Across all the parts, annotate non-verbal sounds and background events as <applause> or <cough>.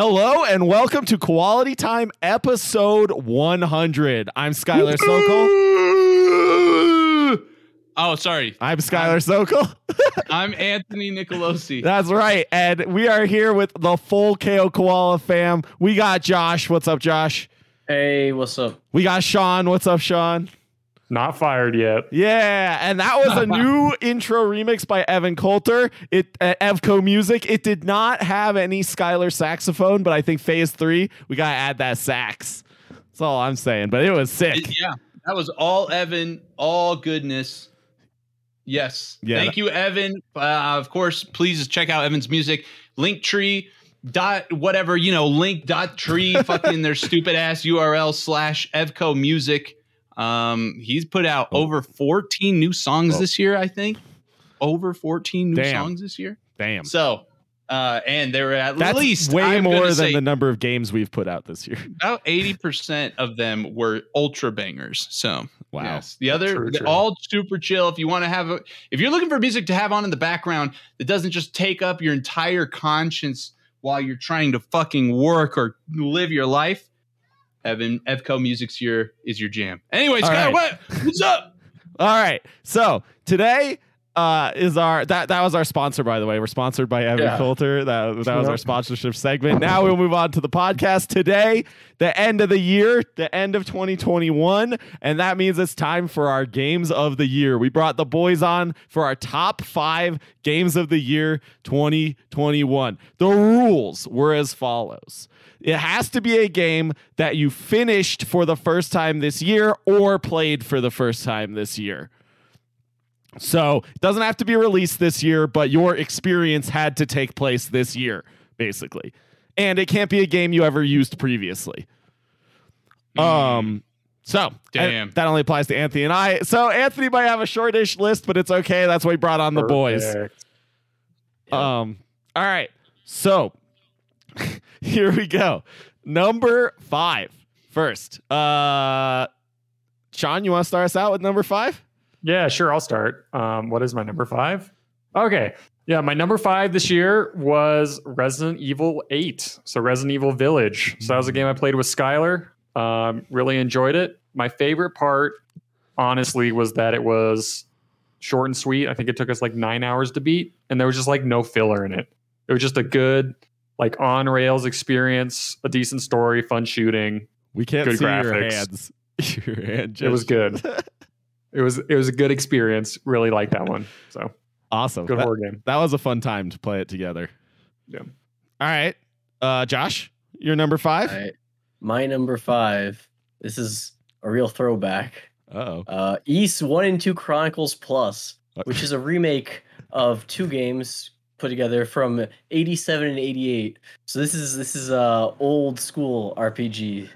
Hello and welcome to Quality Time episode 100. I'm Skylar Sokol. <laughs> Oh, sorry. I'm Skylar Sokol. <laughs> I'm Anthony Nicolosi. That's right. And we are here with the full KO Koala fam. We got Josh. What's up, Josh? Hey, what's up? We got Sean. What's up, Sean? Not fired yet. Yeah, and that was a <laughs> new intro remix by Evan Coulter. It uh, Evco Music. It did not have any Skylar saxophone, but I think Phase Three we gotta add that sax. That's all I'm saying. But it was sick. It- yeah, that was all Evan, all goodness. Yes. Yeah, Thank you, Evan. Uh, of course, please check out Evan's music. Linktree dot whatever you know link dot tree fucking their <laughs> stupid ass url slash evco music um he's put out Oh. over 14 new songs Oh. this year i think over 14 new Damn. songs this year Damn. so uh and they're at That's least way I'm more than say, the number of games we've put out this year. about 80% of them were ultra bangers. So, Wow. yes. The other, True, the- true. all super chill. If you want to have, a, if you're looking for music to have on in the background that doesn't just take up your entire conscience while you're trying to fucking work or live your life, Evan, Evco Music's your, is your jam. Anyway, All Scott, right. what, what's up? <laughs> All right. So today uh, is our that that was our sponsor, by the way. We're sponsored by Evan Yeah. Coulter. That that was our sponsorship segment. Now we'll move on to the podcast today. The end of the year, the end of 2021, and that means it's time for our games of the year. We brought the boys on for our top five games of the year 2021. The rules were as follows. It has to be a game that you finished for the first time this year or played for the first time this year. So it doesn't have to be released this year, but your experience had to take place this year, basically. And it can't be a game you ever used previously. Um, so Damn. that only applies to Anthony and I. So Anthony might have a shortish list, but it's okay. That's why we brought on the boys. Perfect. Um, all right. So <laughs> here we go. Number five. First. Uh Sean, you want to start us out with number five? Yeah, sure. I'll start. Um, what is my number five? Okay. Yeah, my number five this year was Resident Evil 8. So Resident Evil Village. So that was a game I played with Skylar. Um, really enjoyed it. My favorite part, honestly, was that it was short and sweet. I think it took us like nine hours to beat, and there was just like no filler in it. It was just a good, like on rails experience, a decent story, fun shooting. We can't Good see your graphics. hands. <laughs> your hand It was good. <laughs> It was it was a good experience. Really like that one. So awesome. good That, horror game. that was a fun time to play it together. Yeah. All right. Uh Josh, your number five? All right. My number five. This is a real throwback. Uh-oh. Uh, Ys One and Two Chronicles Plus, which is a remake of two games put together from '87 and '88. So this is this is a old school RPG.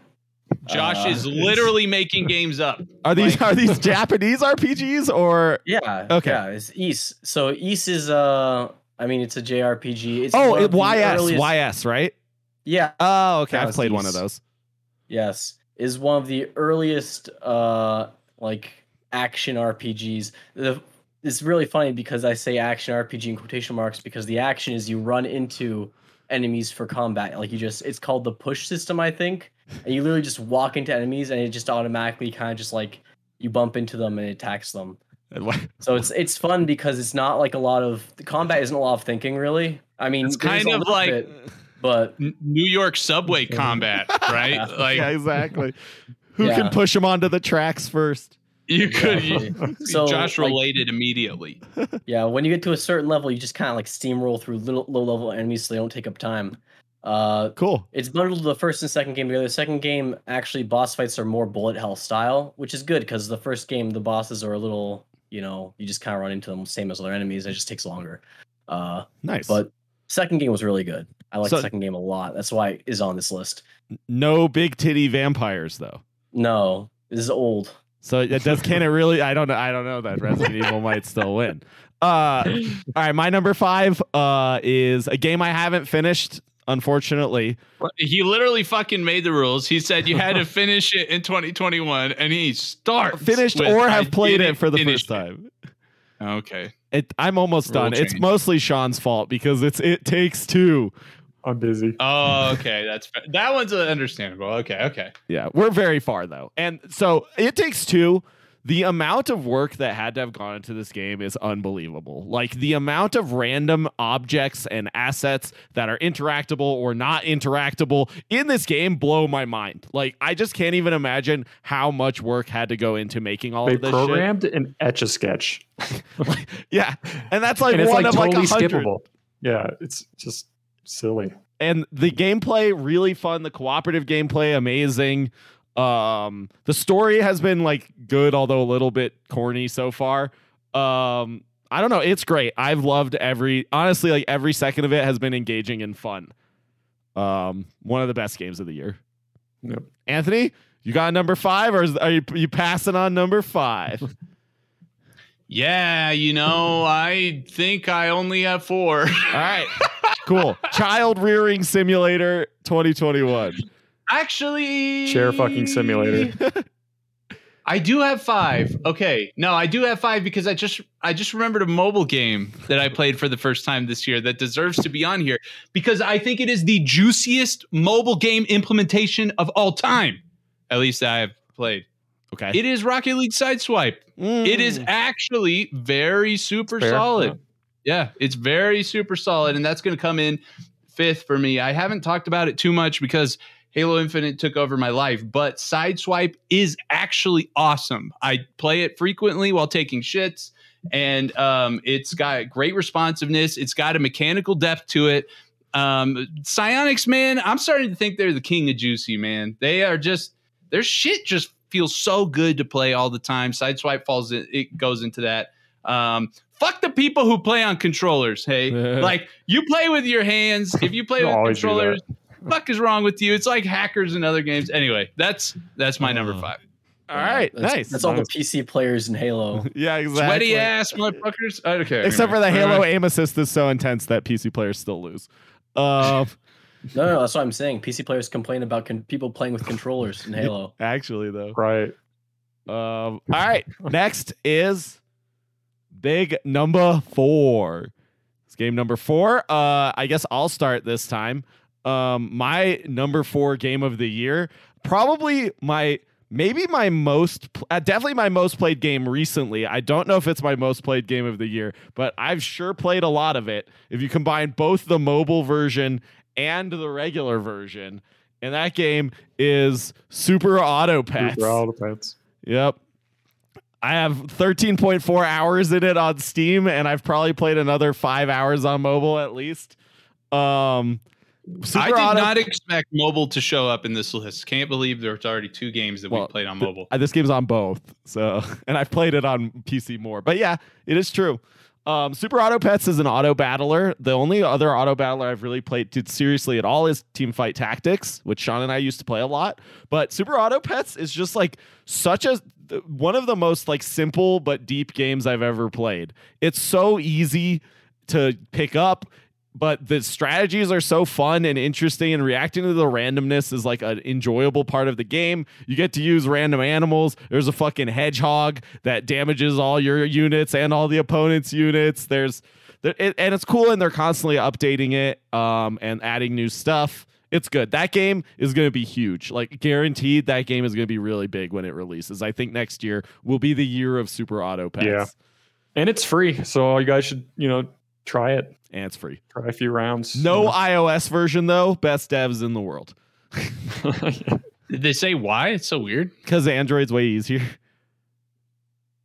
Josh Uh, is <laughs> literally making games up. Are these Like- are these <laughs> Japanese RPGs or Yeah. Okay. Yeah, it's Ys. So Ys is uh, I mean, it's a JRPG. It's Oh, one it, YS, earliest- YS, right? Yeah. Oh, okay. That I've was played one of those. Yes, is one of the earliest uh like action RPGs. The it's really funny because I say action RPG in quotation marks because the action is you run into enemies for combat. Like you just it's called the push system, I think. And you literally just walk into enemies and it just automatically kind of just like you bump into them and it attacks them. So it's it's fun because it's not like a lot of the combat isn't a lot of thinking really. I mean, It's kind of like bit, but New York subway <laughs> combat, right? Like yeah, exactly. <laughs> Who Yeah. can push them onto the tracks first? You could. You, So, Josh like- related immediately. Yeah, when you get to a certain level, you just kind of like steamroll through little low level enemies so they don't take up time. Uh, Cool. it's bundled the first and second game together. The second game, actually, boss fights are more bullet hell style, which is good because the first game, the bosses are a little You know, you just kind of run into them same as other enemies. It just takes longer. Uh, Nice. but second game was really good. I like So- the second game a lot. That's why it is on this list. no big titty vampires though. No, this is old. So does can it really I don't know I don't know that Resident Evil might still win. Uh all right, my number 5 uh is a game I haven't finished unfortunately. He literally fucking made the rules. He said you had to finish it in 2021, and he starts Finished or have played it for the first time. it." Okay. It I'm almost Rule done. It's mostly Sean's fault because it's it takes two. I'm busy. Oh, okay. That's that one's uh, understandable. Okay, okay. Yeah, we're very far though. And so it takes two. The amount of work that had to have gone into this game is unbelievable. Like the amount of random objects and assets that are interactable or not interactable in this game blow my mind. Like I just can't even imagine how much work had to go into making all They of this programmed an etch a sketch, <laughs> shit. yeah, and that's like and it's one like of totally like a hundred. Yeah, it's just silly. and the gameplay really fun. The cooperative gameplay amazing. Um the story has been like good although a little bit corny so far. Um i don't know. It's great. I've loved every honestly like every second of it has been engaging and fun. Um one of the best games of the year. Yep. anthony you got number five or is, are you, you passing on number five <laughs> Yeah, you know, I think I only have four. all right cool child rearing simulator 2021 Actually, Chair fucking simulator. I do have five. Okay, no, I do have five because I just I just remembered a mobile game that I played for the first time this year that deserves to be on here because I think it is the juiciest mobile game implementation of all time. At least I have played. Okay It is Rocket League Sideswipe. It is Mm. actually very super solid. Yeah, it's very super solid, and that's going to come in fifth for me. I haven't talked about it too much because Halo Infinite took over my life, but Sideswipe is actually awesome. I play it frequently while taking shits, and um, it's got great responsiveness. It's got a mechanical depth to it. Um, Psyonix, man, I'm starting to think they're the king of juicy, man. They are just their shit just feels so good to play all the time. Sideswipe falls in, it goes into that. Um, fuck the people who play on controllers. Hey, <laughs> like you play with your hands. If you play <laughs> with always do controllers, fuck is wrong with you? It's like hackers in other games. Anyway, that's that's my number Uh, five. all right That's, nice That's all the PC players in Halo. <laughs> yeah exactly Sweaty ass motherfuckers. I don't care. Except for the Halo aim assist is so intense that PC players still lose. Uh, No, no, that's what I'm saying. PC players complain about con- people playing with controllers in Halo. <laughs> actually, though. Right. Um, all right. Next is big number four. It's game number four. Uh, I guess I'll start this time. Um, my number four game of the year, probably my maybe my most uh, definitely my most played game recently. I don't know if it's my most played game of the year, but I've sure played a lot of it. If you combine both the mobile version and the regular version, and that game is Super Auto Pets. Super Auto Pets. Yep. I have 13.4 hours in it on Steam, and I've probably played another five hours on mobile at least. Um, Super I did Auto- not expect mobile to show up in this list. Can't believe there's already two games that Well, we played on mobile. uh, this game's on both, so <laughs> and I've played it on PC more. But yeah, it is true. Um, Super Auto Pets is an auto battler. The only other auto battler I've really played seriously at all is Teamfight Tactics, which Sean and I used to play a lot. But Super Auto Pets is just like such a one of the most like simple but deep games I've ever played. It's so easy to pick up but the strategies are so fun and interesting and reacting to the randomness is like an enjoyable part of the game. You get to use random animals. There's a fucking hedgehog that damages all your units and all the opponent's units. There's there, it, and it's cool and they're constantly updating it um, and adding new stuff. It's good. That game is going to be huge. Like guaranteed that game is going to be really big when it releases. I think next year will be the year of super auto pets. Yeah. And it's free, so you guys should, you know, try it. And it's free Try a few rounds. no ios version though best devs in the world <laughs> Did they say why? It's so weird. Because Android's way easier.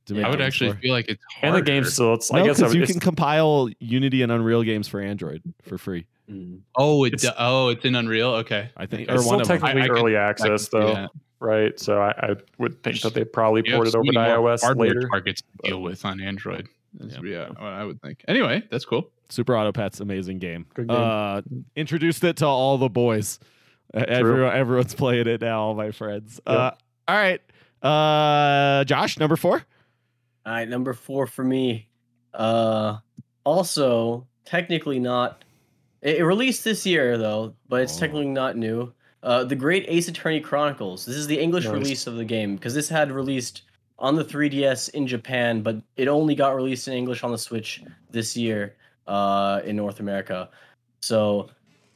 to make I would actually for. feel like it's harder. and the harder. game still, it's, No, I guess because you can compile Unity and Unreal games for Android for free. Mm. Oh, it It's- do- oh, it's in Unreal. Okay, I think, it's one still of technically I- I early I can access, see though. right? So I, I would think that they probably You have ported over to many iOS hardware later. targets to deal with on Android. That's, Yeah. yeah, what I would think. Anyway, that's cool. Super Auto Pets, amazing game. Good game. Uh, introduced it to all the boys. Everyone, everyone's playing it now. All my friends. Uh, all right, uh, Josh, number four. All right, number four for me. Uh, also, technically not. It, it released this year though, but it's Oh. technically not new. Uh, the Great Ace Attorney Chronicles. This is the English Nice. release of the game because this had released on the 3DS in Japan, but it only got released in English on the Switch this year uh, in North America. So,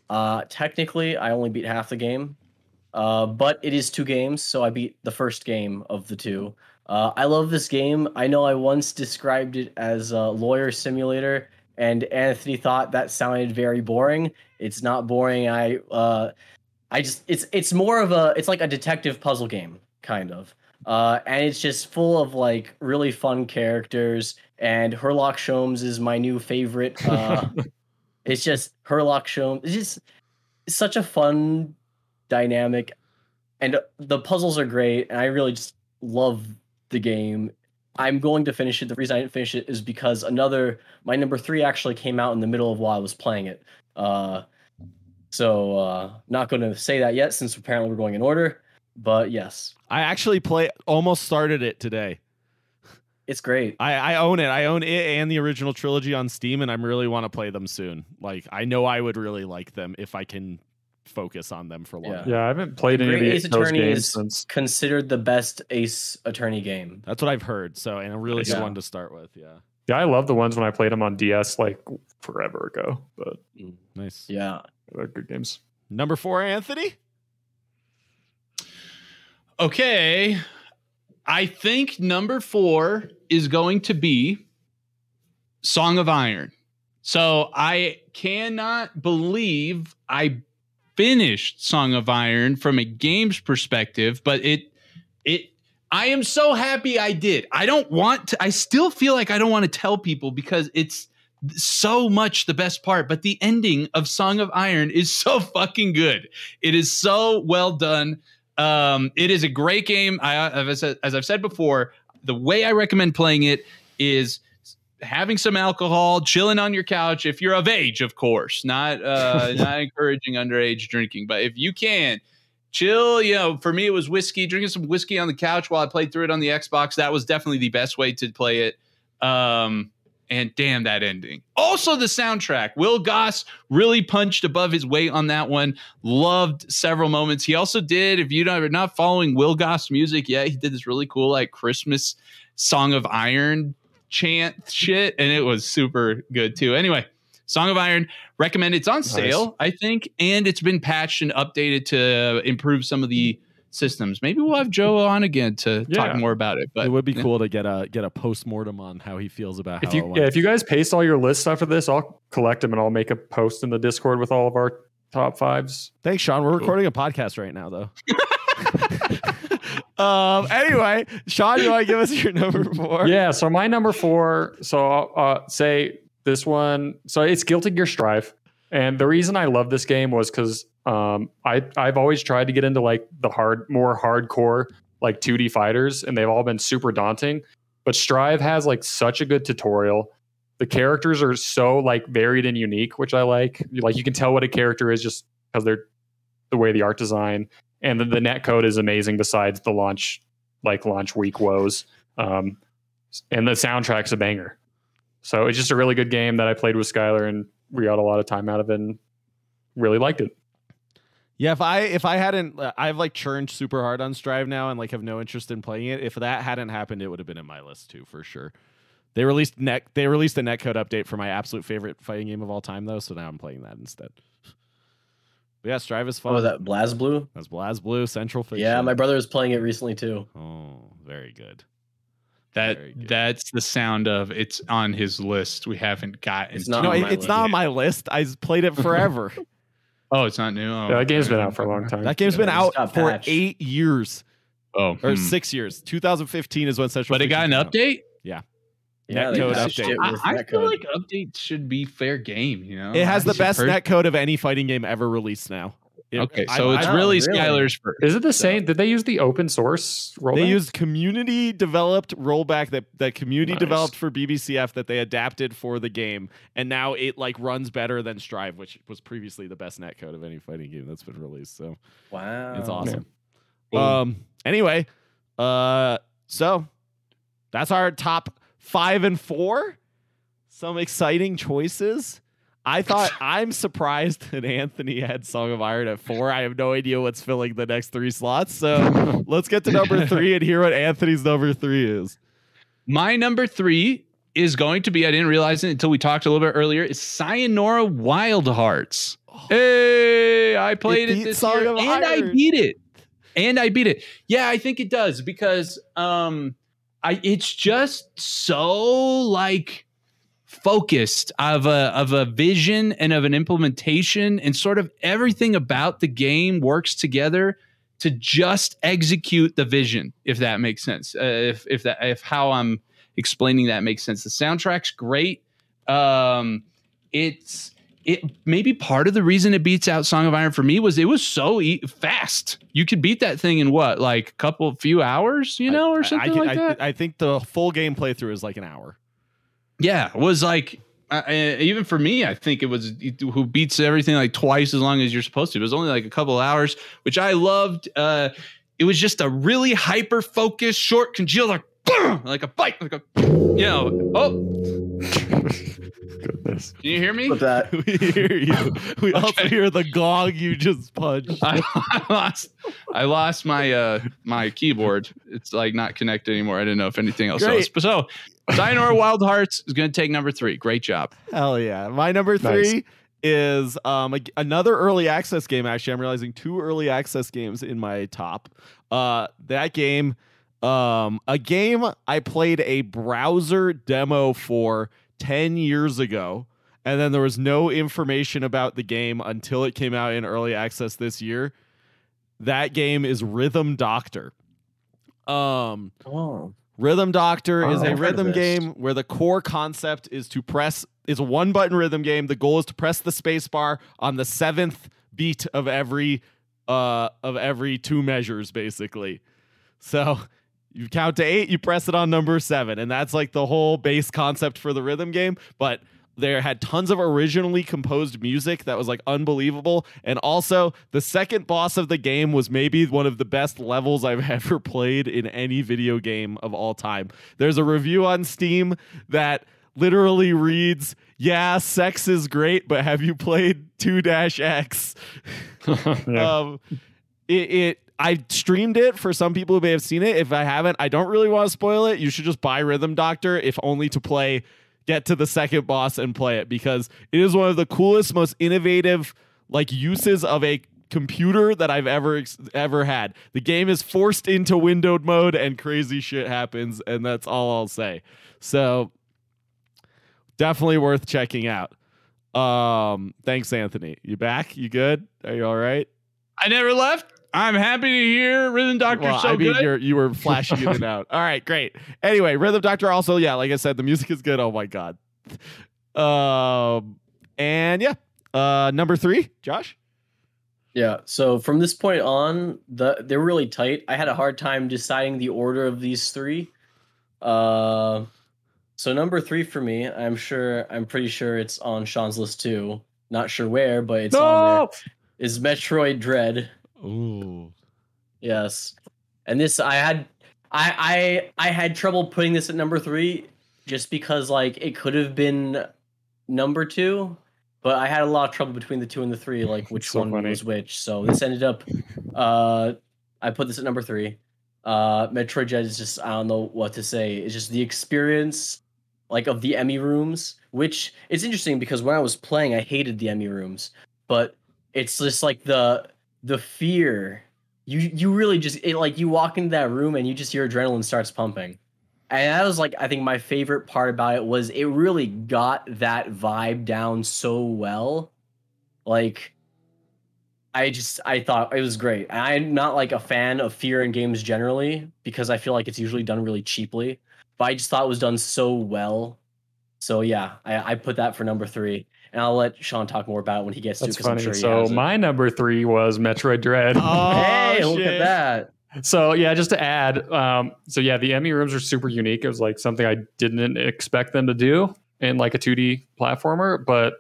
uh, technically, I only beat half the game, uh, but it is two games, so I beat the first game of the two. Uh, I love this game. I know I once described it as a lawyer simulator, and Anthony thought that sounded very boring. It's not boring. I uh, I just it's it's more of a it's like a detective puzzle game kind of. Uh, and it's just full of like really fun characters. And Herlock Sholmes is my new favorite. Uh, <laughs> it's just Herlock Sholmes. It's just it's such a fun dynamic, and the puzzles are great. And I really just love the game. I'm going to finish it. The reason I didn't finish it is because another my number three actually came out in the middle of while I was playing it. Uh, so uh, not going to say that yet since apparently we're going in order. But yes, I actually play. Almost started it today. it's great. I, I own it. I own it and the original trilogy on Steam, and I really want to play them soon. Like I know I would really like them if I can focus on them for long. Yeah. Yeah, I haven't played any of Great the, Ace Attorney games is since. considered the best Ace Attorney game. That's what I've heard. So, and a really good one to start with. Yeah, Yeah, I love the ones when I played them on DS like forever ago, but mm, nice. Yeah. they're good games. Number four, Anthony. Okay. I think number four is going to be Song of Iron. So I cannot believe I finished Song of Iron from a games perspective, but it it I am so happy I did. I don't want to I still feel like I don't want to tell people because it's so much the best part, but the ending of Song of Iron is so <laughs> fucking good. It is so well done. Um, it is a great game. I, as, as I've said before, the way I recommend playing it is having some alcohol, chilling on your couch if you're of age, of course. Not uh, <laughs> not encouraging underage drinking, but if you can, chill. You know, for me, it was whiskey, drinking some whiskey on the couch while I played through it on the Xbox. That was definitely the best way to play it. Um, and damn that ending. Also, the soundtrack. Will Goss really punched above his weight on that one. Loved several moments. He also did, if you are not following Will Goss music yet, he did this really cool like Christmas Song of Iron chant shit, and it was super good too. Anyway, Song of Iron, recommend. It's on sale, I think, and it's been patched and updated to improve some of the systems. Maybe we'll have Joe on again to Yeah. talk more about it. But it would be yeah. cool to get a get a post mortem on how he feels about If how it you yeah, if you guys paste all your lists after this, I'll collect them and I'll make a post in the Discord with all of our top fives. Thanks, Sean. We're recording a podcast right now, though. <laughs> um. Anyway, Sean, you want to give us your number four? Yeah, so my number four. So I'll uh, say this one. So it's Guilty Gear Strive, and the reason I love this game was because um, I I've always tried to get into like the hard, more hardcore like 2D fighters, and they've all been super daunting. But Strive has like such a good tutorial. The characters are so like varied and unique, which I like. Like you can tell what a character is just because they're the way the art design and the, the net code is amazing. Besides the launch like launch week woes. Um, and the soundtrack's a banger. So it's just a really good game that I played with Skylar and we got a lot of time out of it and really liked it. Yeah, if I if I hadn't, uh, I've like churned super hard on Strive now and like have no interest in playing it. If that hadn't happened, it would have been in my list too for sure. They released net they released a netcode update for my absolute favorite fighting game of all time though, so now I'm playing that instead. But yeah, Strive is fun. Oh, that BlazBlue? That's BlazBlue Central Fiction. Yeah, my brother was playing it recently too. Oh, very good. That Very good. that's the sound of it's on his list. We haven't gotten. It's to not no, on it- my it's list. not on my list. I played it forever. <laughs> Oh, it's not new. Oh, Yeah, that game's been out for a long time. that game's been out for patched. eight years Oh, or hmm. six years. 2015 is when Central. but it got an came out. update. Yeah, Netcode they patched update. it I, with I feel netcode. like updates should be fair game. You know, It has the I've best heard- netcode of any fighting game ever released now. It- Okay, I- so it's I- really really? Skylar's first. Is it the So- same? Did they use the open source rollback? They used community developed rollback that that community Nice. developed for BBCF that they adapted for the game, and now it like runs better than Strive, which was previously the best netcode of any fighting game that's been released. So Wow. it's awesome. Boom. Um. Anyway, uh, so that's our top five and four. Some exciting choices. I thought I'm surprised that Anthony had Song of Iron at four. I have no idea what's filling the next three slots. So <laughs> let's get to number three and hear what Anthony's number three is. My number three is going to be, I didn't realize it until we talked a little bit earlier, is Sayonara Wild Hearts. Hey, I played it, beat this Song year and I beat it. And I beat it. Yeah, I think it does because um I it's just so like focused of a of a vision and of an implementation and sort of everything about the game works together to just execute the vision if that makes sense. Uh, if if that if how i'm explaining that makes sense. The soundtrack's great. Um it's it maybe part of the reason it beats out song of iron for me was it was so e- fast. You could beat that thing in what like a couple few hours you know I- or something I, can- like I, that? I think the full game playthrough is like an hour. Yeah was like uh, even for me i think it was who beats everything like twice as long as you're supposed to it was only like a couple of hours which i loved uh it was just a really hyper focused short congealed like boom, like a bite like a you know oh Goodness. can you hear me With that. <laughs> we hear you. We <laughs> also hear the gong you just punched. I, <laughs> I lost I lost my uh my keyboard. It's like not connected anymore. I didn't know if anything else Great. was. But so Sayonara Wild Hearts is gonna take number three. Great job. Hell yeah. My number Nice. three is um a- another early access game. Actually, I'm realizing two early access games in my top. Uh, that game, um, a game I played a browser demo for ten years ago, and then there was no information about the game until it came out in early access this year. That game is Rhythm Doctor. Um, Oh. Rhythm Doctor is Oh, a I've rhythm game where the core concept is to press is a one button rhythm game. The goal is to press the space bar on the seventh beat of every uh of every two measures basically. So you count to eight, you press it on number seven, and that's like the whole base concept for the rhythm game. But there had tons of originally composed music that was like unbelievable. And also, the second boss of the game was maybe one of the best levels I've <laughs> ever played in any video game of all time. There's a review on Steam that literally reads, Yeah, sex is great, but have you played 2 X? <laughs> yeah. um it, it I streamed it for some people who may have seen it. If I haven't, I don't really want to spoil it. You should just buy Rhythm Doctor if only to play get to the second boss and play it because it is one of the coolest, most innovative like uses of a computer that I've ever ever had. The game is forced into windowed mode and crazy shit happens and that's all I'll say. So definitely worth checking out. Um thanks Anthony. You back? You good? Are you all right? I never left. I'm happy to hear Rhythm Doctor Well, so I mean, good. you're you were <laughs> flashing in and out. All right, great. Anyway, Rhythm Doctor also, yeah, like I said, the music is good. Oh my god. Um, and yeah, uh, number three, Josh. Yeah. So from this point on, the they're really tight. I had a hard time deciding the order of these three. Uh, so number three for me, I'm sure, I'm pretty sure it's on Sean's list too. Not sure where, but it's on there. Is Metroid Dread. Ooh, Yes. And this I had I I I had trouble putting this at number 3 just because like it could have been number 2, but I had a lot of trouble between the 2 and the 3 like <laughs> which So one funny. was which. So this ended up uh I put this at number 3. Uh Metroid Dread is just I don't know what to say. It's just the experience like of the EMMI rooms, which it's interesting because when I was playing I hated the EMMI rooms, but it's just like the the fear you you really just it like you walk into that room and you just your adrenaline starts pumping. And that was like i think my favorite part about it was it really got that vibe down so well. Like i just i thought it was great. I'm not like a fan of fear in games generally because i feel like it's usually done really cheaply but i just thought it was done so well. So yeah, I, I put that for number three, and I'll let Sean talk more about it when he gets That's to. 'cause I'm funny. sure he so has it. my number three was Metroid Dread. Oh, <laughs> hey, look shit. at that. So yeah, just to add, um, so yeah, the EMMI rooms are super unique. It was like something I didn't expect them to do in like a 2D platformer. But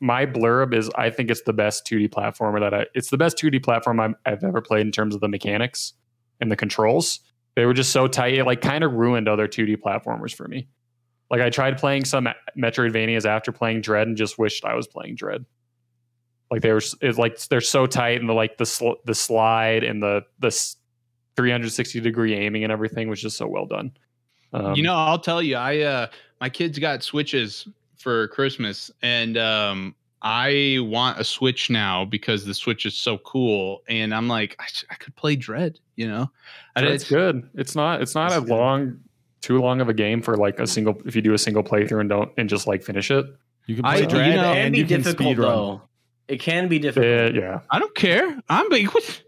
my blurb is, I think it's the best 2D platformer that I. It's the best 2D platform I'm, I've ever played in terms of the mechanics and the controls. They were just so tight. It like kind of ruined other 2D platformers for me. Like I tried playing some Metroidvanias after playing Dread and just wished I was playing Dread. Like they were, it's like they're so tight and the like the sl- the slide and the the s- 360 degree aiming and everything was just so well done. Um, you know, I'll tell you, I uh my kids got switches for Christmas and um I want a Switch now because the Switch is so cool and I'm like I, sh- I could play Dread, you know. I it's good. It's not. It's not It's a good. long, too long of a game for like a single. If you do a single playthrough and don't and just like finish it, You can I- play you Dread know, can and be you can difficult speed run. though. It can be difficult. eh, yeah. I don't care. I'm big. What?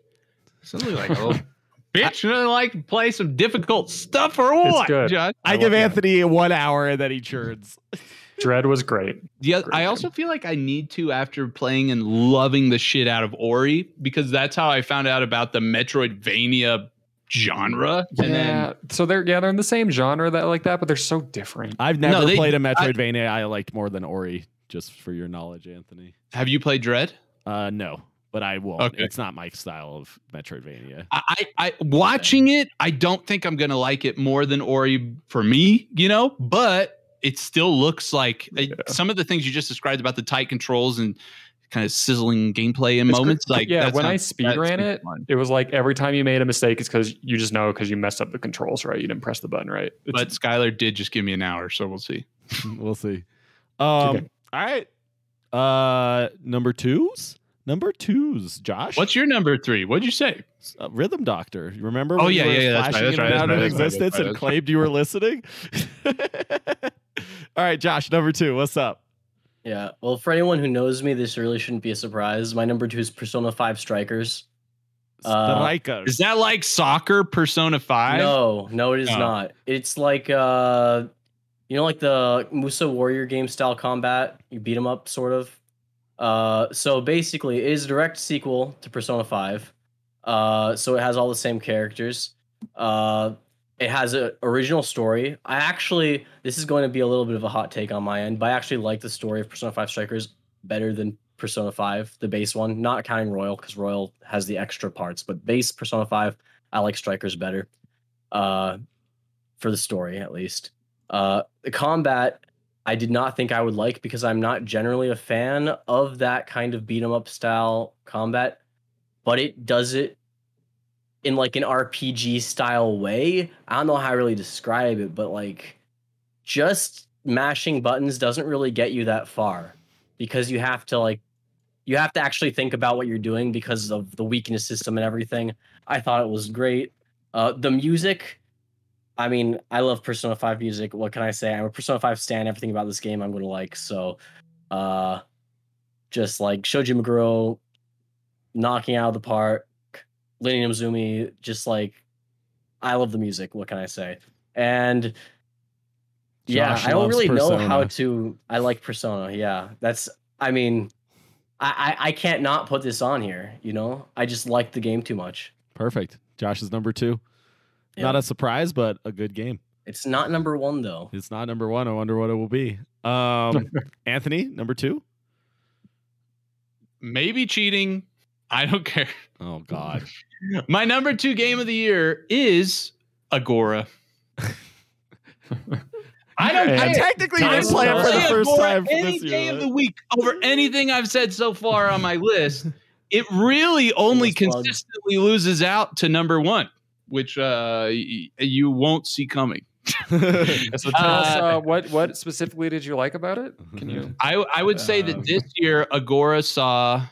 Something like oh. <laughs> Bitch, you know, like to play some difficult stuff or what? good. Josh? I I give love that. Anthony one hour and then he churns. <laughs> Dread was great. Yeah, Great I game. also feel like I need to after playing and loving the shit out of Ori because that's how I found out about the Metroidvania genre. And yeah. then so they're yeah they're in the same genre that like that, but they're so different. I've never they- played a Metroidvania I, liked more than Ori, just for your knowledge, Anthony. have you played Dread? Uh, no, but I won't. Okay. It's not my style of Metroidvania. I, I, I watching it, I don't think I'm gonna like it more than Ori for me, you know, but it still looks like Yeah. some of the things you just described about the tight controls and kind of sizzling gameplay in It's good- moments. Like yeah, that when I speed ran it, fun. it was like every time you made a mistake, it's because you just know because you messed up the controls, right? You didn't press the button right. It's, but Skylar did just give me an hour, so we'll see. <laughs> we'll see. Um, Okay. all right. Uh, number twos. Number twos. Josh. What's your number three? What'd you say? uh, Rhythm Doctor? You remember? Oh, when yeah, you were yeah, yeah, that's flashing right, that's in and right, out that's of right, that's right, existence that's right, and that's claimed you were listening. <laughs> all right, Josh. Number two. What's up? Yeah. Well, for anyone who knows me, this really shouldn't be a surprise. My number two is Persona 5 Strikers. Uh, Strikers. Is that like soccer Persona Five? No, no, it is Oh. not. It's like uh you know, like the Musou Warrior game style combat. You beat them up, sort of. Uh, so basically, it is a direct sequel to Persona Five. Uh, so it has all the same characters. Uh, it has an original story. I actually, this is going to be a little bit of a hot take on my end, but I actually like the story of Persona Five Strikers better than Persona Five, the base one. Not counting Royal, because Royal has the extra parts, but base Persona Five, I like Strikers better. Uh, for the story at least. Uh, the combat I did not think I would like because I'm not generally a fan of that kind of beat 'em up style combat, but it does it in like an RPG style way. I don't know how I really describe it, but like just mashing buttons doesn't really get you that far because you have to like you have to actually think about what you're doing because of the weakness system and everything. I thought it was great. Uh, the music, I mean, I love Persona 5 music. What can I say? I'm a Persona 5 stan. Everything about this game I'm to like. So, uh, just like Shoji Meguro knocking out of the park, Lyn Inaizumi, just like, I love the music. What can I say? And yeah, I don't loves really know how to. I like Persona. Yeah, that's. I mean, I, I I can't not put this on here. You know, I just like the game too much. Perfect. Josh is number two. Yeah. Not a surprise, but a good game. It's not number one though. It's not number one. I wonder what it will be. Um, <laughs> Anthony, number two. Maybe cheating. I don't care. Oh God. <laughs> My number two game of the year is Agora. I don't And- care. technically didn't play it for the first Agora time for any this day year, of the week over anything I've said so far on my list. It really only Shameless plug. consistently loses out to number one, which uh, y- you won't see coming. <laughs> so tell us Uh, uh, what what specifically did you like about it? Can you? I I would say that this year Agora saw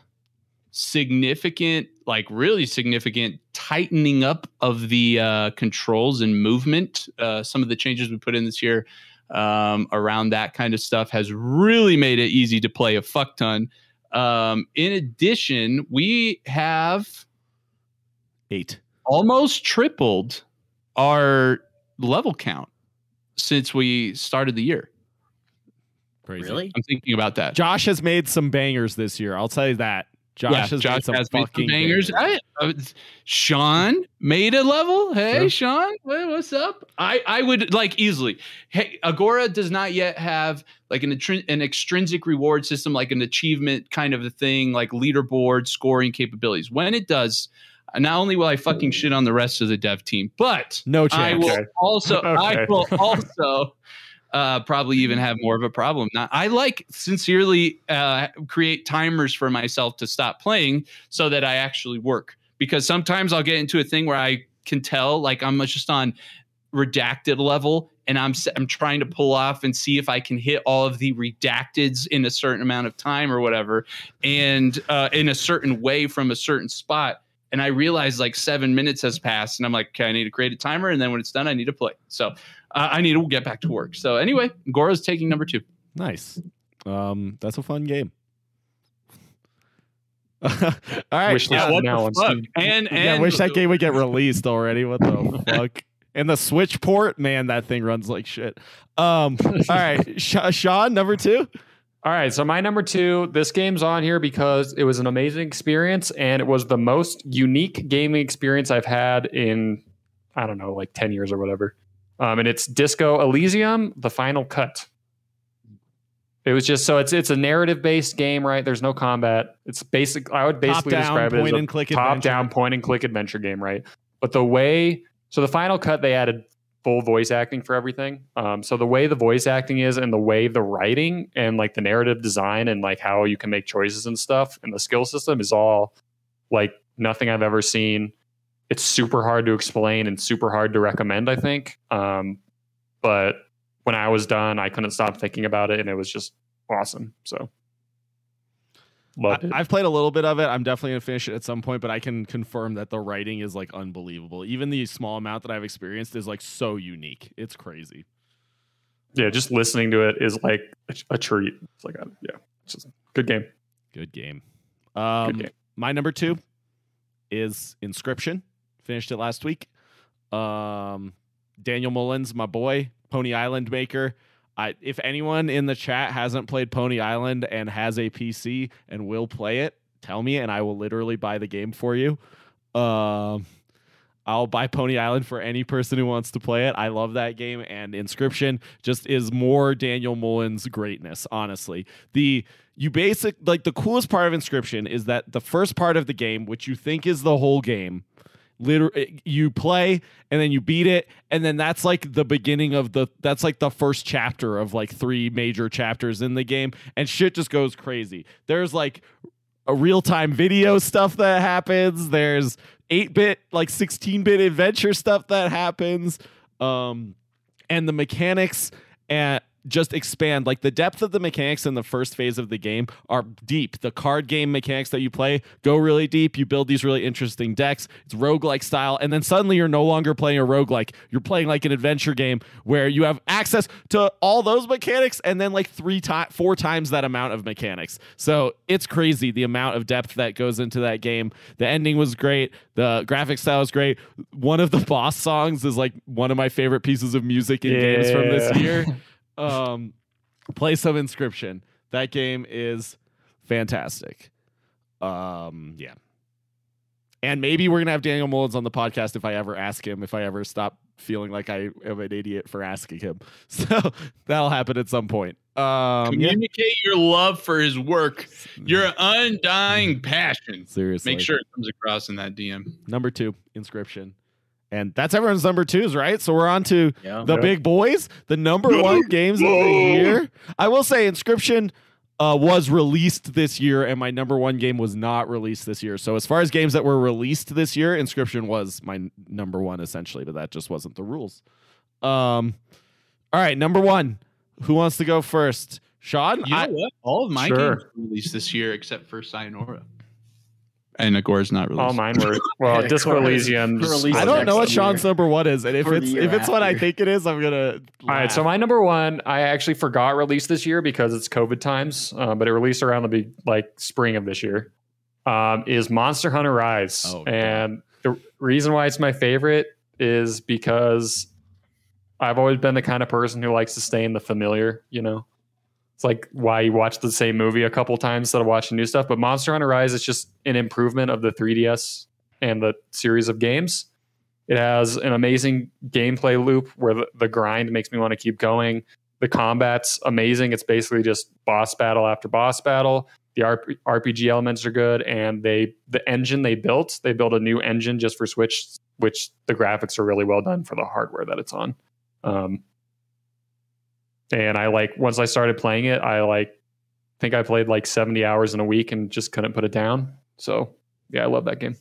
significant, like really significant tightening up of the uh, controls and movement. Uh, some of the changes we put in this year um, around that kind of stuff has really made it easy to play a fuck ton. Um, in addition, we have Eight. almost tripled our level count since we started the year. Crazy. Really? I'm thinking about that. Josh has made some bangers this year. I'll tell you that. Josh yeah, has Josh some has fucking bangers. I, uh, Sean made a level. Hey, Sure. Sean, wha- what's up? I, I would like easily. Hey, Agora does not yet have like an an extrinsic reward system, like an achievement kind of a thing, like leaderboard scoring capabilities. When it does, not only will I fucking shit on the rest of the dev team, but No I chance. will <laughs> Okay. also I will <laughs> also uh, probably even have more of a problem. Now, I like sincerely uh, create timers for myself to stop playing so that I actually work because sometimes I'll get into a thing where I can tell like I'm just on redacted level and I'm I'm trying to pull off and see if I can hit all of the redacteds in a certain amount of time or whatever and uh, in a certain way from a certain spot and I realize like seven minutes has passed, and I'm like, okay, I need to create a timer, and then when it's done, I need to play. So uh, I need to get back to work. So anyway, Gora's taking number two. Nice. Um, that's a fun game. <laughs> All right. Wish list uh, what now on Fuck. And and yeah, I wish that game would get released already. What the <laughs> fuck? And the Switch port, man, that thing runs like shit. Um, all right, <laughs> Sh- Sean, number two. All right, so my number two, this game's on here because it was an amazing experience and it was the most unique gaming experience I've had in, I don't know, like 10 years or whatever. Um, and it's Disco Elysium, the final cut. It was just so it's it's a narrative based game, right? There's no combat. It's basic. I would basically describe it as a click top adventure. down point and click adventure game, right? But the way so the final cut they added full voice acting for everything. Um, so the way the voice acting is and the way the writing and like the narrative design and like how you can make choices and stuff and the skill system is all like nothing I've ever seen. It's super hard to explain and super hard to recommend, I think. Um, but when I was done, I couldn't stop thinking about it and it was just awesome. So loved it. I, have played a little bit of it. I'm definitely gonna finish it at some point, but I can confirm that the writing is like unbelievable. Even the small amount that I've experienced is like so unique. It's crazy. yeah, just listening to it is like a, a treat. It's like, a, yeah, it's just a good game. Good game. Um, game. My number two is Inscryption. Finished it last week. Um, Daniel Mullins, my boy, Pony Island maker. I, if anyone in the chat hasn't played Pony Island and has a PC and will play it, tell me and I will literally buy the game for you. Um, I'll buy Pony Island for any person who wants to play it. I love that game, and Inscryption just is more Daniel Mullins greatness. Honestly, the you basic like the coolest part of Inscryption is that the first part of the game, which you think is the whole game, literally you play and then you beat it. And then that's like the beginning of the that's like the first chapter of like three major chapters in the game. And shit just goes crazy. There's like a real-time video stuff that happens. There's 8-bit like 16-bit adventure stuff that happens. Um and the mechanics and just expand. Like the depth of the mechanics in the first phase of the game are deep. The card game mechanics that you play go really deep. You build these really interesting decks. It's roguelike style. And then suddenly you're no longer playing a roguelike. You're playing like an adventure game where you have access to all those mechanics and then like three times four times that amount of mechanics. So it's crazy the amount of depth that goes into that game. The ending was great. The graphic style is great. One of the boss songs is like one of my favorite pieces of music in games from this year <laughs> um Place of inscryption. That game is fantastic. Um yeah. And maybe we're gonna have daniel mullins on the podcast if i ever ask him if i ever stop feeling like i am an idiot for asking him. <laughs> So that'll happen at some point. Um yeah. Communicate your love for his work, your undying passion. seriously. Make sure it comes across in that DM. number two inscryption and that's everyone's number twos right so we're on to Yeah. the Yep. big boys, the number one games of the year. I will say Inscryption uh, was released this year, and my number one game was not released this year. So as far as games that were released this year, Inscryption was my n- number one essentially, but that just wasn't the rules. Um, all right, number one. Who wants to go first? Sean, You know I, what? All of my Sure. games were released this year except for Sayonara. And Agora's not released. All mine were well, <laughs> Yeah, Disco Elysium. Cora just- Elysium I don't know what next year. Sean's number one is, and if For it's if it's what I think it is, I'm gonna. All right, so my number one, I actually forgot released this year because it's COVID times, uh, but it released around the big like spring of this year. Um, is Monster Hunter Rise, Oh, God. and the reason why it's my favorite is because I've always been the kind of person who likes to stay in the familiar, you know. It's like why you watch the same movie a couple times instead of watching new stuff. But Monster Hunter Rise is just an improvement of the 3DS and the series of games. It has an amazing gameplay loop where the, the grind makes me want to keep going. The combat's amazing. It's basically just boss battle after boss battle. The RP, RPG elements are good, and they the engine they built, they built a new engine just for Switch, which the graphics are really well done for the hardware that it's on. Um, and I like once I started playing it, I like think I played like 70 hours in a week and just couldn't put it down. So yeah, I love that game.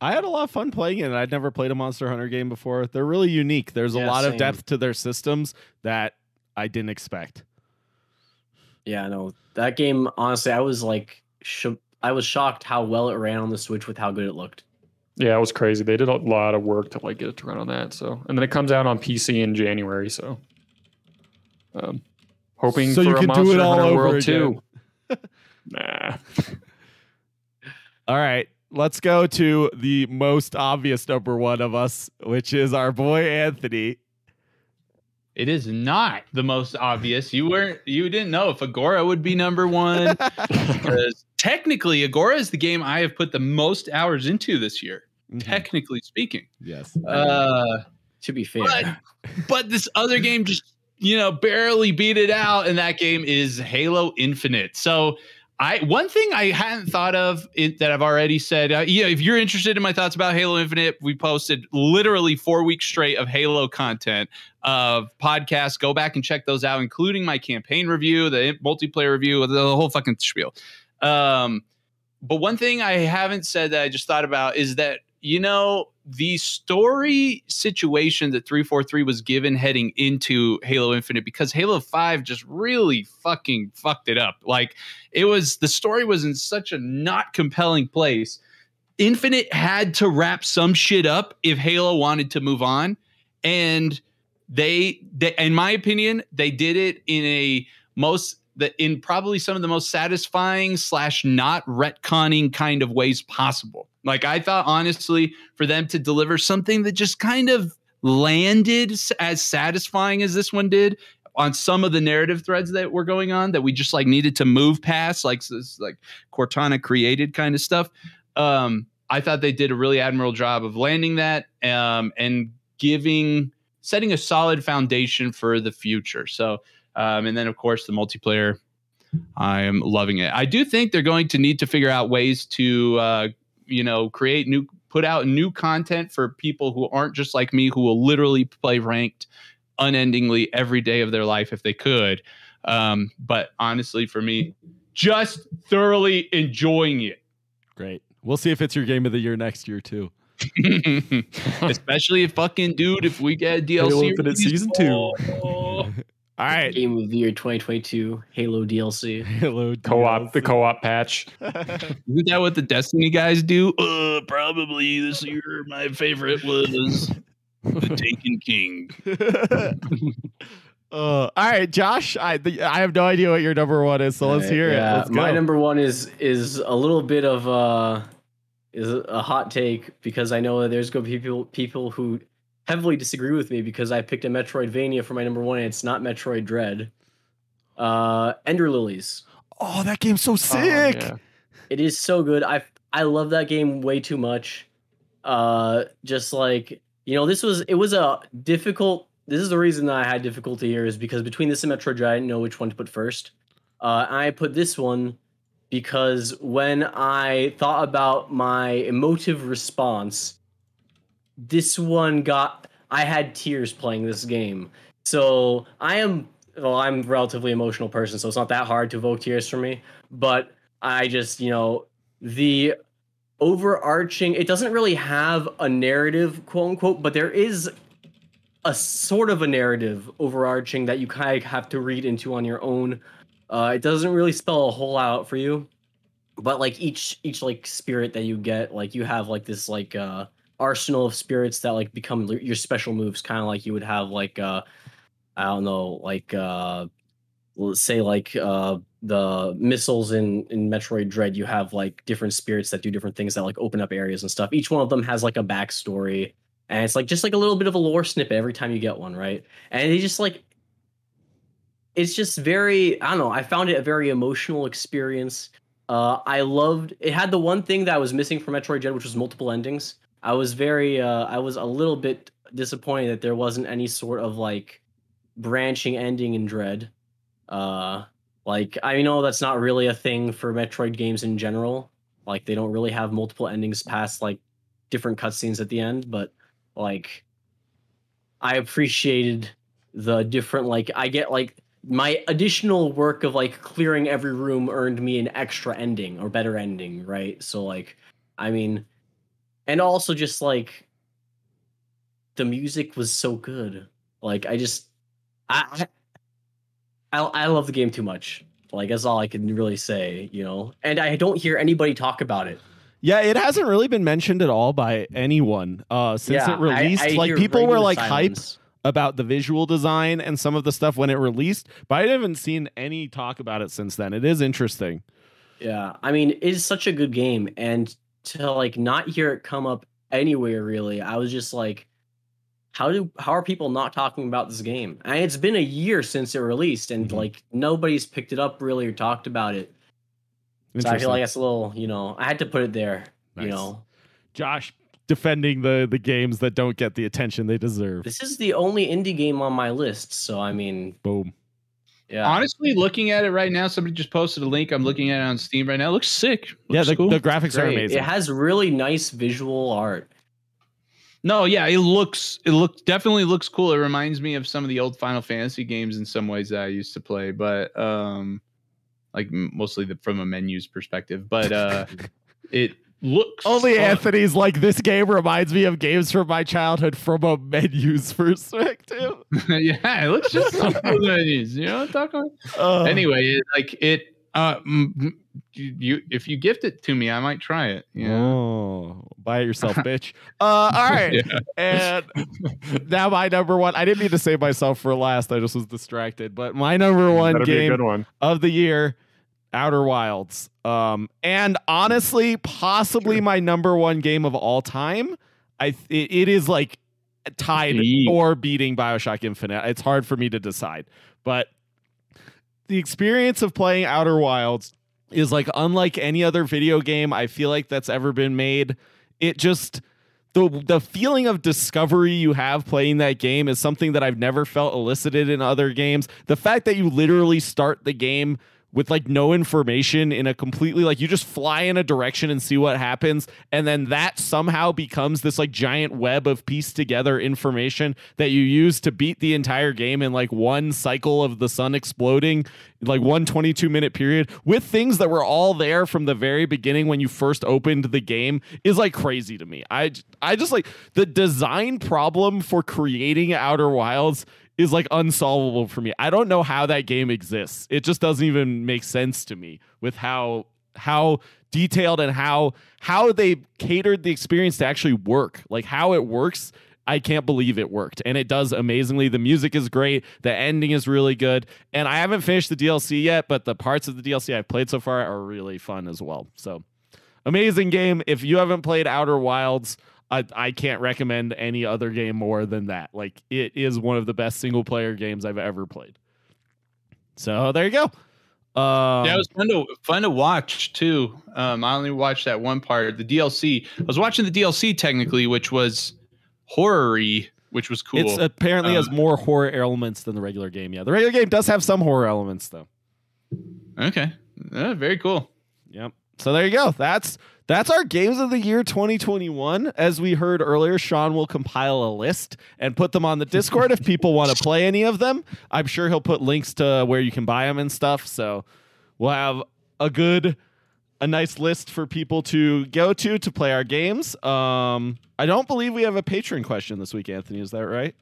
I had a lot of fun playing it. and I'd never played a Monster Hunter game before. They're really unique. There's a Yeah, lot of depth to their systems that I didn't expect. Yeah, no, that game. Honestly, I was like, sh- I was shocked how well it ran on the Switch with how good it looked. Yeah, it was crazy. They did a lot of work to like get it to run on that. So, and then it comes out on PC in January. So, um, hoping So for you a can do it all Hunter over World again. 2. <laughs> nah. All right, let's go to the most obvious number one of us, which is our boy Anthony. It is not the most obvious. You weren't. You didn't know if Agora would be number one <laughs> because technically, Agora is the game I have put the most hours into this year. Technically speaking, yes. uh, To be fair, but but this other game just you know barely beat it out, and that game is Halo Infinite. So. I one thing I hadn't thought of that I've already said. Uh, yeah, if you're interested in my thoughts about Halo Infinite, we posted literally four weeks straight of Halo content of podcasts. Go back and check those out, including my campaign review, the multiplayer review, the whole fucking spiel. Um, but one thing I haven't said that I just thought about is that you know the story situation that 343 was given heading into Halo Infinite because Halo 5 just really fucking fucked it up. Like it was the story was in such a not compelling place. Infinite had to wrap some shit up if Halo wanted to move on and they, they in my opinion they did it in a most the in probably some of the most satisfying slash not retconning kind of ways possible like i thought honestly for them to deliver something that just kind of landed as satisfying as this one did on some of the narrative threads that were going on that we just like needed to move past like this like cortana created kind of stuff um i thought they did a really admirable job of landing that um and giving setting a solid foundation for the future. So um, and then of course the multiplayer i am loving it. I do think they're going to need to figure out ways to uh, you know create new put out new content for people who aren't just like me who will literally play ranked unendingly every day of their life if they could um, but honestly for me just thoroughly enjoying it Great. We'll see if it's your game of the year next year too. <laughs> especially if fucking dude if we get DLC Halo Infinite. Season two. All right. Game of the Year 2022 Halo DLC. <laughs> Halo Co-op, the co-op patch. <laughs> Isn't that what the Destiny guys do? Uh, probably this year. My favorite was the <laughs> Taken King. uh, all right, Josh. I the, I have no idea what your number one is, so let's Alright, hear yeah, it. Let's My number one is is a little bit of uh is a hot take because I know that there's going to be people people who heavily disagree with me because I picked a Metroidvania for my number one and it's not Metroid Dread. Uh, Ender Lilies. oh, that game's so Oh, sick. yeah. It is so good. I I love that game way too much. Uh, just like you know, this was it was a difficult. This is the reason that I had difficulty here is because between this and Metroid Dread, I didn't know which one to put first. Uh, I put this one because when I thought about my emotive response, this one got I had tears playing this game. So I am well, I'm a relatively emotional person, so it's not that hard to evoke tears for me. But I just, you know, the overarching it doesn't really have a narrative, quote unquote, but there is a sort of a narrative overarching that you kind of have to read into on your own. Uh, it doesn't really spell a whole lot out for you, but like each each like spirit that you get, like you have like this like uh arsenal of spirits that like become your special moves, kind of like you would have like uh I don't know, like uh let's say like uh the missiles in in Metroid Dread, you have like different spirits that do different things that like open up areas and stuff. Each one of them has like a backstory, and it's like just like a little bit of a lore snippet every time you get one, right? And they just like it's just very I don't know. I found it a very emotional experience. Uh, I loved it. Had the one thing that I was missing from Metroid Dread, which was multiple endings. I was very uh, I was a little bit disappointed that there wasn't any sort of like branching ending in Dread. Uh, like I know that's not really a thing for Metroid games in general. Like they don't really have multiple endings past like different cutscenes at the end, but like I appreciated the different like I get like my additional work of like clearing every room earned me an extra ending or better ending, right? So like I mean and also just like the music was so good. Like I just I I, I love the game too much. Like that's all I can really say, you know. And I don't hear anybody talk about it. Yeah, it hasn't really been mentioned at all by anyone uh, since yeah, it released. I, I like people were like hype silence. about the visual design and some of the stuff when it released, but I haven't seen any talk about it since then. It is interesting. Yeah, I mean, it is such a good game, and to like not hear it come up anywhere really, I was just like, how do how are people not talking about this game? And it's been a year since it released, and Mhm. like nobody's picked it up really or talked about it. So I feel like that's a little, you know, I had to put it there. You know, Josh defending the the games that don't get the attention they deserve. this is the only indie game on my list, so I mean, Boom. Yeah. Honestly, looking at it right now, somebody just posted a link. I'm looking at it on Steam right now. It looks sick. Yeah, the, cool. the graphics are amazing. It has really nice visual art. No, yeah, it looks it looks definitely looks cool. It reminds me of some of the old Final Fantasy games in some ways that I used to play, but um like mostly the, from a menus perspective, but uh <laughs> it looks Only fun. Anthony's like this game reminds me of games from my childhood from a menus <laughs> perspective. <laughs> yeah, it looks just like the <laughs> menus, you know what I'm about? Uh, Anyway, it, like it uh mm, you, you if you gift it to me, I might try it. Yeah. Oh, buy it yourself, bitch. Uh, all right. Yeah. And now my number one. I didn't mean to save myself for last. I just was distracted. But my number one That'd game one. of the year, Outer Wilds. Um, and honestly, possibly Sure. my number one game of all time. I th- it, is like tied or beating Bioshock Infinite. It's hard for me to decide, but the experience of playing Outer Wilds is like unlike any other video game I feel like that's ever been made. It just the the feeling of discovery you have playing that game is something that I've never felt elicited in other games. The fact that you literally start the game with like no information in a completely like you just fly in a direction and see what happens and then that somehow becomes this like giant web of pieced together information that you use to beat the entire game in like one cycle of the sun exploding like one 22 minute period with things that were all there from the very beginning when you first opened the game is like crazy to me. I i just like the design problem for creating outer wilds is like unsolvable for me. I don't know how that game exists. It just doesn't even make sense to me with how how detailed and how how they catered the experience to actually work. Like how it works, I can't believe it worked. And it does amazingly. The music is great, the ending is really good. And I haven't finished the DLC yet, but the parts of the DLC I've played so far are really fun as well. So amazing game. If you haven't played Outer Wilds, I, I can't recommend any other game more than that. Like it is one of the best single player games I've ever played. So there you go. Um, yeah, it was fun to fun to watch too. Um, I only watched that one part, of the DLC. I was watching the DLC technically, which was horror-y, which was cool. It's apparently has Uh, more horror elements than the regular game. Yeah, the regular game does have some horror elements though. okay, Uh, very cool. Yep. So there you go. That's that's our games of the year 2021. As we heard earlier, Sean will compile a list and put them on the Discord if people want to <laughs> play any of them. I'm sure he'll put links to where you can buy them and stuff. So we'll have a good a nice list for people to go to to play our games. Um I don't believe we have a patron question this week, Anthony. Is that right?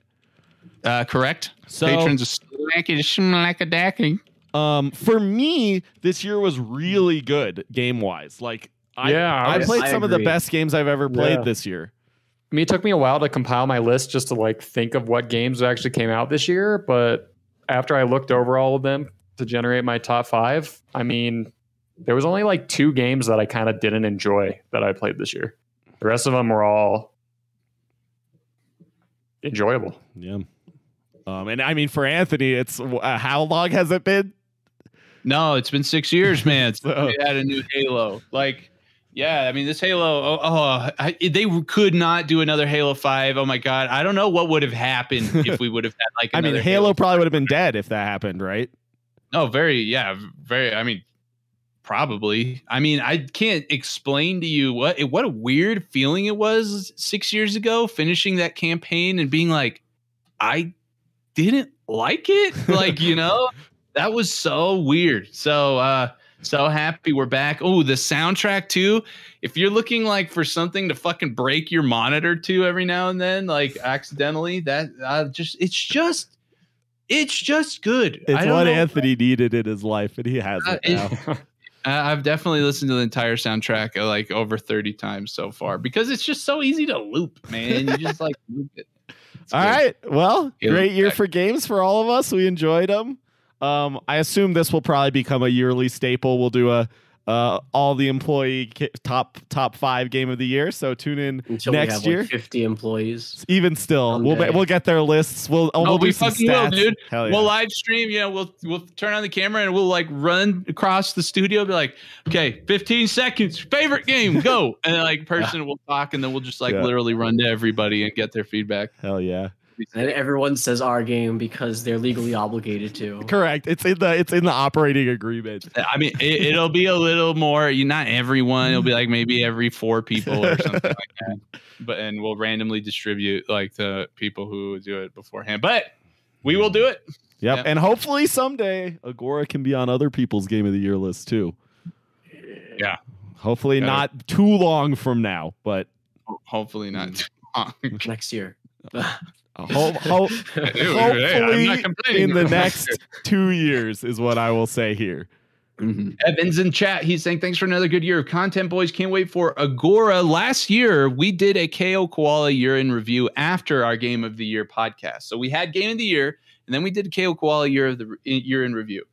Uh, correct. So- Patrons are slacky schmackadacky. Um, for me, this year was really good game wise. Like, I, Yeah, I I played I some of the best games I've ever played Yeah. this year. I mean, it took me a while to compile my list just to like think of what games actually came out this year. But after I looked over all of them to generate my top five, I mean, there was only like two games that I kind of didn't enjoy that I played this year. The rest of them were all enjoyable. Yeah. Um, and I mean, for Anthony, it's uh, how long has it been? No, it's been six years, man. <laughs> So- we had a new Halo. Like, yeah, I mean, this Halo. Oh, oh I, they could not do another Halo Five. Oh my god, I don't know what would have happened if we would have had like. <laughs> I mean, another Halo probably would have been dead if that happened, right? No, very, yeah, very. I mean, probably. I mean, I can't explain to you what what a weird feeling it was six years ago, finishing that campaign and being like, I didn't like it. Like, you know, <laughs> that was so weird. So, uh, so happy we're back. Oh, the soundtrack too. If you're looking like for something to fucking break your monitor to every now and then, like accidentally, that uh, just it's just it's just good. It's I what know. Anthony needed in his life, and he has Uh, it it- now. <laughs> <laughs> I- I've definitely listened to the entire soundtrack uh, like over 30 times so far because it's just so easy to loop, man. You just like loop it. It's All good. right. Well, great year for games for all of us. We enjoyed them. Um, I assume this will probably become a yearly staple. We'll do a uh, all the employee ki- top top five game of the year. So tune in Until next we have year. like 50 employees. Even still, we'll we'll get their lists. We'll oh, we'll we do some fucking will, dude. Hell yeah. We'll live stream. Yeah, we'll we'll turn on the camera and we'll like run across the studio. Be like, okay, 15 seconds, favorite game, go. And then like <laughs> person will talk, and then we'll just like Yeah. literally run to everybody and get their feedback. Hell yeah. And everyone says our game because they're legally obligated to. Correct. It's in the it's in the operating agreement. I mean, it, it'll be a little more. You not everyone. It'll be like maybe every four people or something like <laughs> that. But and we'll randomly distribute like the people who do it beforehand. But we will do it. Yep. Yeah. And hopefully someday Agora can be on other people's game of the year list too. Yeah. Hopefully Yeah. not too long from now, but Hopefully not mm. too long. Next year. <laughs> <laughs> uh, ho- ho- Hey, I'm hopefully not complaining. in the <laughs> next two years is what I will say here. Mhm. Evans in chat, he's saying thanks for another good year of content, boys. Can't wait for Agora. Last year, we did a KO Koala year in review after our Game of the Year podcast. So we had Game of the Year, and then we did KO Koala year of the year in review.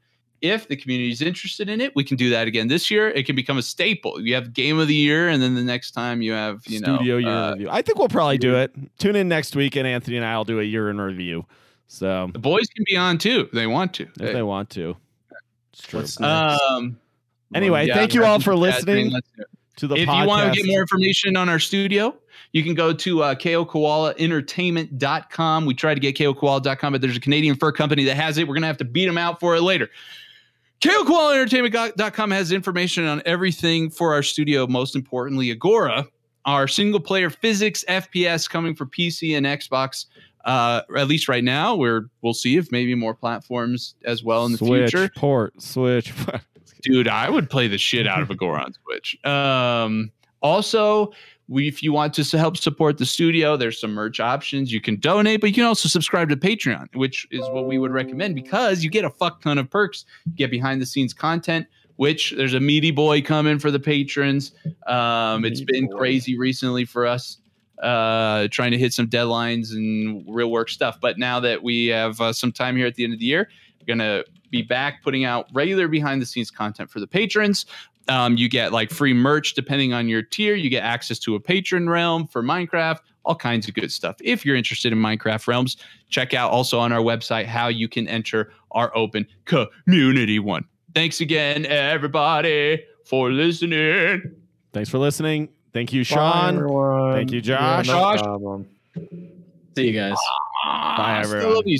If the community is interested in it, we can do that again this year. It can become a staple. You have Game of the Year, and then the next time you have, you know, Studio year uh, review. I think we'll probably do it. Tune in next week, and Anthony and I will do a year in review. So the boys can be on too if they want to. if they want to, it's true. What's next? Um, Anyway, yeah, thank you all for listening let's do it. to the if podcast. you want to get more information on our studio, you can go to uh, KO Koala We tried to get KO Koala.com, but there's a Canadian fur company that has it. We're going to have to beat them out for it later. KO Koala Entertainment.com has information on everything for our studio, most importantly, Agora, our single player physics FPS coming for PC and Xbox. Uh, at least right now, we're we'll see if maybe more platforms as well in the Switch, future port, switch. <laughs> dude i would play the shit out of agora on switch um also we, if you want to help support the studio there's some merch options. You can donate but you can also subscribe to patreon which is what we would recommend because you get a fuck ton of perks. You get behind the scenes content which there's a meaty boy coming for the patrons. Um it's been crazy recently for us uh trying to hit some deadlines and real work stuff. But now that we have uh, some time here at the end of the year we're gonna be back putting out regular behind the scenes content for the patrons. Um, you get like free merch depending on your tier. You get access to a patron realm for Minecraft, all kinds of good stuff. If you're interested in Minecraft realms, check out also on our website how you can enter our open community one. Thanks again, everybody, for listening. Thanks for listening. Thank you, Sean. everyone. Thank you, Yeah, Josh. no Josh. See you guys. Ah, everyone. still love you,